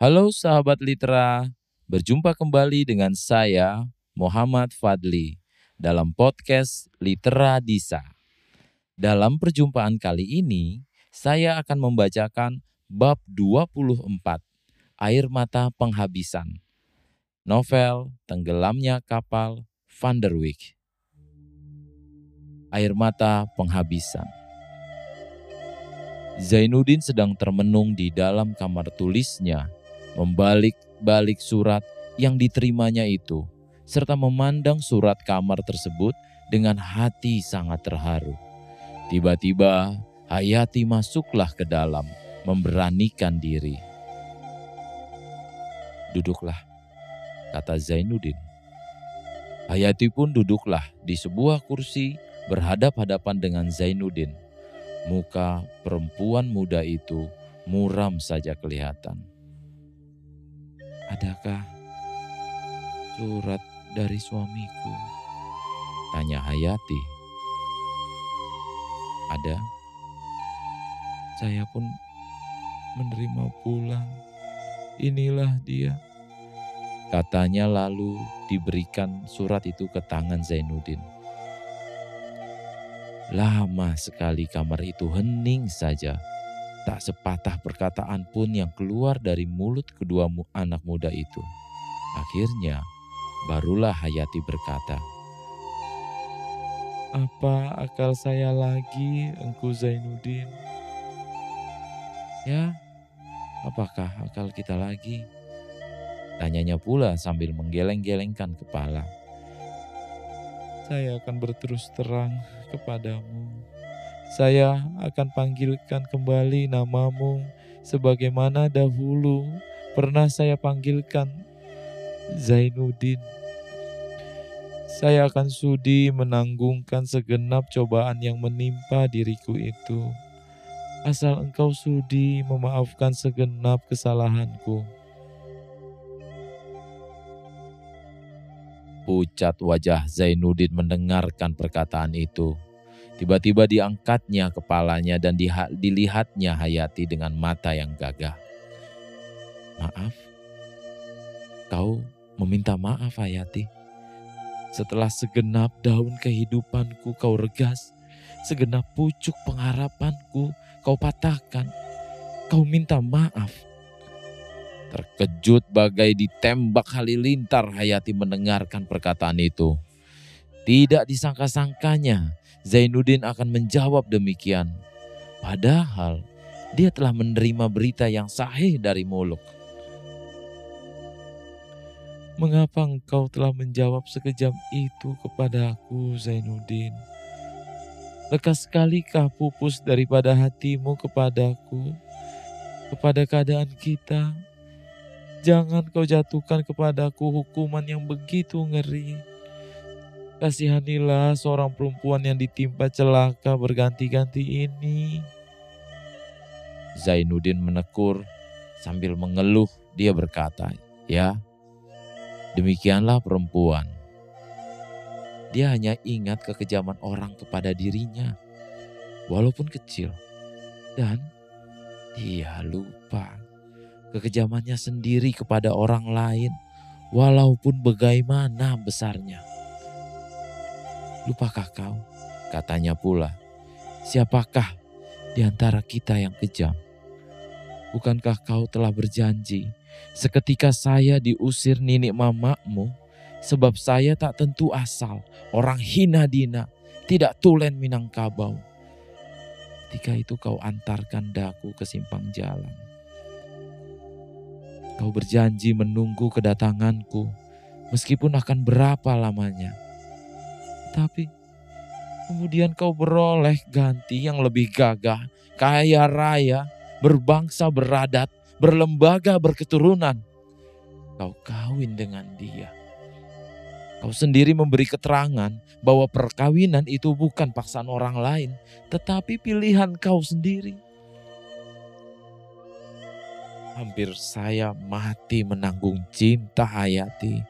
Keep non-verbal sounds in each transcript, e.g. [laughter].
Halo sahabat Litra, berjumpa kembali dengan saya Muhammad Fadli dalam podcast Litera Disa. Dalam perjumpaan kali ini, saya akan membacakan bab 24, Air Mata Penghabisan. Novel Tenggelamnya Kapal Van der Wijk. Air Mata Penghabisan. Zainuddin sedang termenung di dalam kamar tulisnya membalik-balik surat yang diterimanya itu, serta memandang surat kamar tersebut dengan hati sangat terharu. Tiba-tiba Hayati masuklah ke dalam, memberanikan diri. Duduklah, kata Zainuddin. Hayati pun duduklah di sebuah kursi berhadap-hadapan dengan Zainuddin. Muka perempuan muda itu muram saja kelihatan. Adakah surat dari suamiku? Tanya Hayati. Ada. Saya pun menerima pulang. Inilah dia. Katanya lalu diberikan surat itu ke tangan Zainuddin. Lama sekali kamar itu hening saja Tak sepatah perkataan pun yang keluar dari mulut kedua anak muda itu. Akhirnya, barulah Hayati berkata, Apa akal saya lagi, Engku Zainuddin? Ya, apakah akal kita lagi? Tanyanya pula sambil menggeleng-gelengkan kepala. Saya akan berterus terang kepadamu saya akan panggilkan kembali namamu sebagaimana dahulu pernah saya panggilkan Zainuddin. Saya akan sudi menanggungkan segenap cobaan yang menimpa diriku itu. Asal engkau sudi memaafkan segenap kesalahanku. Pucat wajah Zainuddin mendengarkan perkataan itu. Tiba-tiba diangkatnya kepalanya dan dilihatnya Hayati dengan mata yang gagah. Maaf, kau meminta maaf Hayati. Setelah segenap daun kehidupanku kau regas, segenap pucuk pengharapanku kau patahkan, kau minta maaf. Terkejut bagai ditembak halilintar Hayati mendengarkan perkataan itu. Tidak disangka-sangkanya Zainuddin akan menjawab demikian. Padahal dia telah menerima berita yang sahih dari Muluk. Mengapa engkau telah menjawab sekejam itu kepada aku, Zainuddin? Lekas sekalikah pupus daripada hatimu kepadaku, kepada keadaan kita? Jangan kau jatuhkan kepadaku hukuman yang begitu ngeri Kasihanilah seorang perempuan yang ditimpa celaka berganti-ganti ini. Zainuddin menekur sambil mengeluh. Dia berkata, "Ya, demikianlah perempuan. Dia hanya ingat kekejaman orang kepada dirinya, walaupun kecil, dan dia lupa kekejamannya sendiri kepada orang lain, walaupun bagaimana besarnya." Lupakah kau? Katanya pula, siapakah di antara kita yang kejam? Bukankah kau telah berjanji seketika saya diusir nenek mamakmu sebab saya tak tentu asal, orang hina dina, tidak tulen Minangkabau. Ketika itu kau antarkan daku ke simpang jalan. Kau berjanji menunggu kedatanganku, meskipun akan berapa lamanya tapi kemudian kau beroleh ganti yang lebih gagah, kaya raya, berbangsa beradat, berlembaga berketurunan. Kau kawin dengan dia. Kau sendiri memberi keterangan bahwa perkawinan itu bukan paksaan orang lain, tetapi pilihan kau sendiri. Hampir saya mati menanggung cinta Hayati.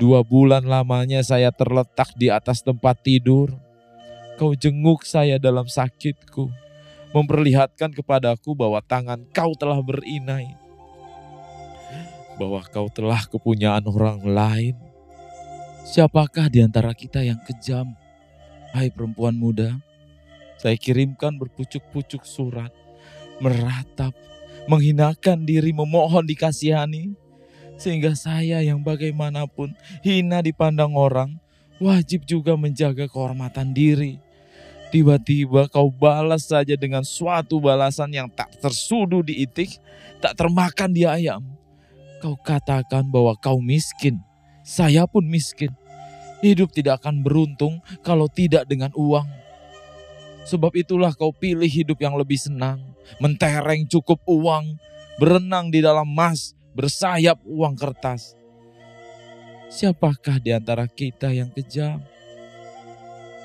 Dua bulan lamanya saya terletak di atas tempat tidur. Kau jenguk saya dalam sakitku. Memperlihatkan kepadaku bahwa tangan kau telah berinai. bahwa kau telah kepunyaan orang lain. Siapakah di antara kita yang kejam? Hai perempuan muda, saya kirimkan berpucuk-pucuk surat, meratap, menghinakan diri, memohon dikasihani. Sehingga saya yang bagaimanapun hina dipandang orang, wajib juga menjaga kehormatan diri. Tiba-tiba kau balas saja dengan suatu balasan yang tak tersudu di itik, tak termakan di ayam. Kau katakan bahwa kau miskin, saya pun miskin. Hidup tidak akan beruntung kalau tidak dengan uang. Sebab itulah kau pilih hidup yang lebih senang, mentereng cukup uang, berenang di dalam emas, bersayap uang kertas. Siapakah di antara kita yang kejam?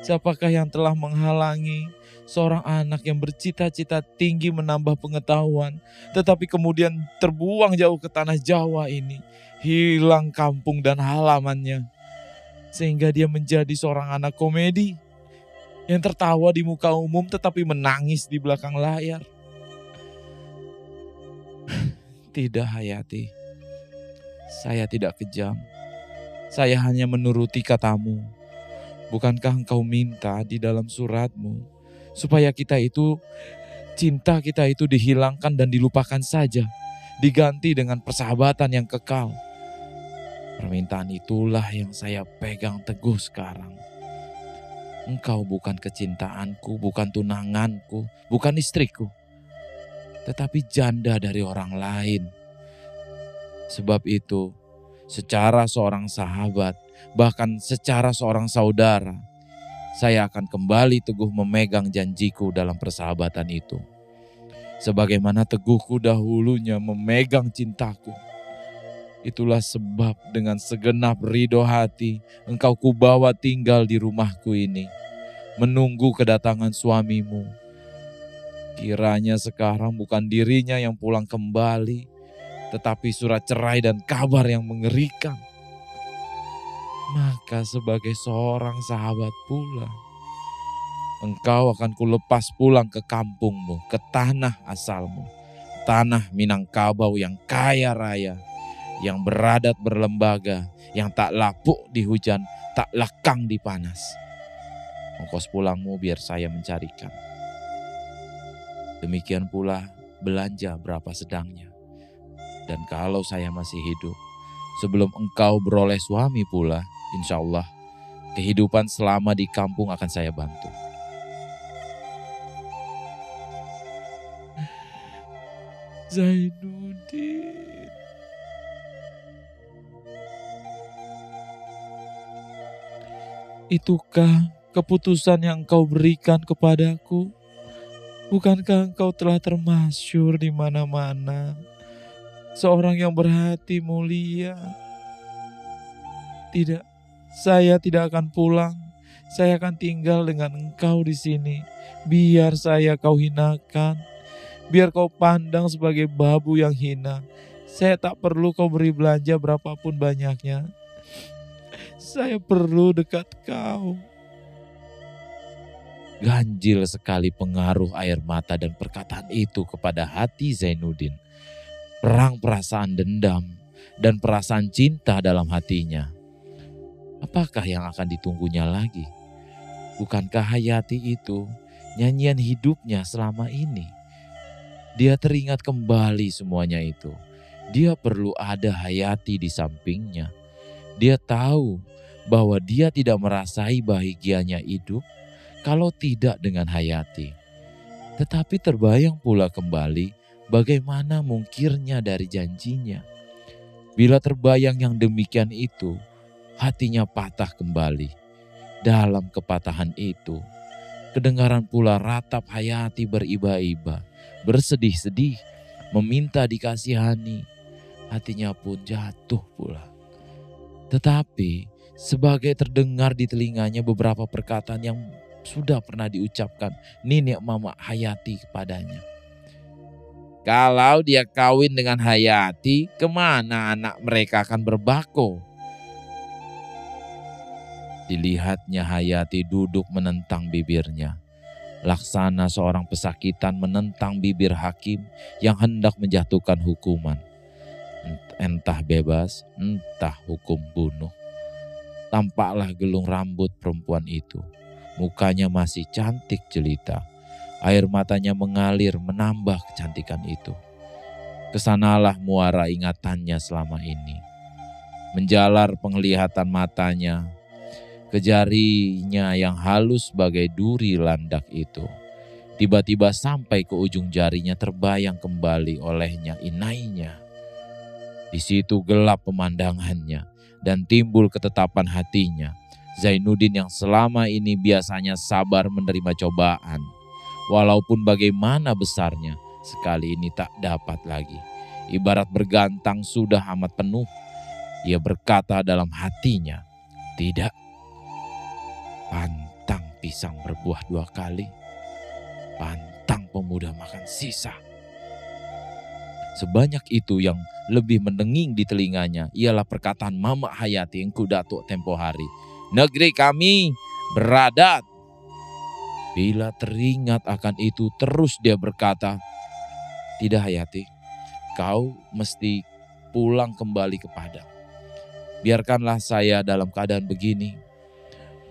Siapakah yang telah menghalangi seorang anak yang bercita-cita tinggi menambah pengetahuan, tetapi kemudian terbuang jauh ke tanah Jawa ini, hilang kampung dan halamannya, sehingga dia menjadi seorang anak komedi yang tertawa di muka umum tetapi menangis di belakang layar. [sighs] Tidak Hayati, saya tidak kejam. Saya hanya menuruti katamu. Bukankah engkau minta di dalam suratmu supaya kita itu, cinta kita itu dihilangkan dan dilupakan saja, diganti dengan persahabatan yang kekal. Permintaan itulah yang saya pegang teguh sekarang. Engkau bukan kecintaanku, bukan tunanganku, bukan istriku, tetapi janda dari orang lain. Sebab itu, secara seorang sahabat, bahkan secara seorang saudara, saya akan kembali teguh memegang janjiku dalam persahabatan itu. Sebagaimana teguhku dahulunya memegang cintaku Itulah sebab dengan segenap ridho hati engkau kubawa tinggal di rumahku ini. Menunggu kedatangan suamimu. Kiranya sekarang bukan dirinya yang pulang kembali, tetapi surat cerai dan kabar yang mengerikan. Maka sebagai seorang sahabat pula, engkau akan kulepas pulang ke kampungmu, ke tanah asalmu, tanah Minangkabau yang kaya raya, yang beradat berlembaga, yang tak lapuk di hujan, tak lekang di panas. Ongkos pulangmu biar saya mencarikan. Demikian pula belanja berapa sedangnya. Dan kalau saya masih hidup, sebelum engkau beroleh suami pula, insya Allah kehidupan selama di kampung akan saya bantu. Zainuddin. Itukah keputusan yang kau berikan kepadaku? Bukankah engkau telah termasyur di mana-mana? Seorang yang berhati mulia. Tidak, saya tidak akan pulang. Saya akan tinggal dengan engkau di sini. Biar saya kau hinakan. Biar kau pandang sebagai babu yang hina. Saya tak perlu kau beri belanja berapapun banyaknya. Saya perlu dekat kau. Ganjil sekali pengaruh air mata dan perkataan itu kepada hati Zainuddin. Perang perasaan dendam dan perasaan cinta dalam hatinya. Apakah yang akan ditunggunya lagi? Bukankah Hayati itu nyanyian hidupnya selama ini? Dia teringat kembali semuanya itu. Dia perlu ada Hayati di sampingnya dia tahu bahwa dia tidak merasai bahagianya hidup kalau tidak dengan Hayati. Tetapi terbayang pula kembali bagaimana mungkirnya dari janjinya. Bila terbayang yang demikian itu, hatinya patah kembali. Dalam kepatahan itu, kedengaran pula ratap Hayati beriba-iba, bersedih-sedih, meminta dikasihani. Hatinya pun jatuh pula. Tetapi sebagai terdengar di telinganya beberapa perkataan yang sudah pernah diucapkan nenek mama Hayati kepadanya. Kalau dia kawin dengan Hayati, ke mana anak mereka akan berbako? Dilihatnya Hayati duduk menentang bibirnya. Laksana seorang pesakitan menentang bibir hakim yang hendak menjatuhkan hukuman. Entah bebas, entah hukum bunuh. Tampaklah gelung rambut perempuan itu. Mukanya masih cantik jelita. Air matanya mengalir menambah kecantikan itu. Ke sanalah muara ingatannya selama ini. Menjalar penglihatan matanya, kejarinya yang halus sebagai duri landak itu. Tiba-tiba sampai ke ujung jarinya terbayang kembali olehnya inainya. Di situ gelap pemandangannya dan timbul ketetapan hatinya. Zainuddin yang selama ini biasanya sabar menerima cobaan. Walaupun bagaimana besarnya, sekali ini tak dapat lagi. Ibarat bergantang sudah amat penuh. Ia berkata dalam hatinya, tidak. Pantang pisang berbuah dua kali pantang pemuda makan sisa. Sebanyak itu yang lebih mendenging di telinganya ialah perkataan Mama Hayati yang kudatuk tempo hari. Negeri kami beradat. Bila teringat akan itu terus dia berkata, Tidak Hayati, kau mesti pulang kembali ke Padang. Biarkanlah saya dalam keadaan begini.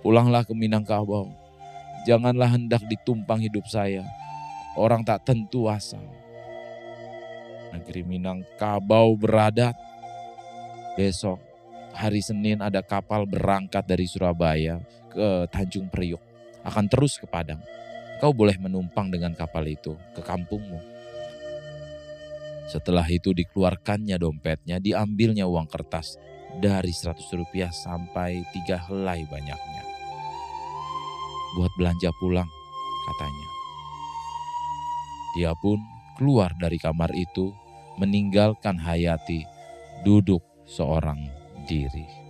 Pulanglah ke Minangkabau Janganlah hendak ditumpang hidup saya. Orang tak tentu asal. Negeri Minangkabau beradat. Besok hari Senin ada kapal berangkat dari Surabaya ke Tanjung Priuk. Akan terus ke Padang. Kau boleh menumpang dengan kapal itu ke kampungmu. Setelah itu dikeluarkannya dompetnya, diambilnya uang kertas dari 100 rupiah sampai tiga helai banyaknya buat belanja pulang, katanya. Dia pun keluar dari kamar itu, meninggalkan Hayati duduk seorang diri.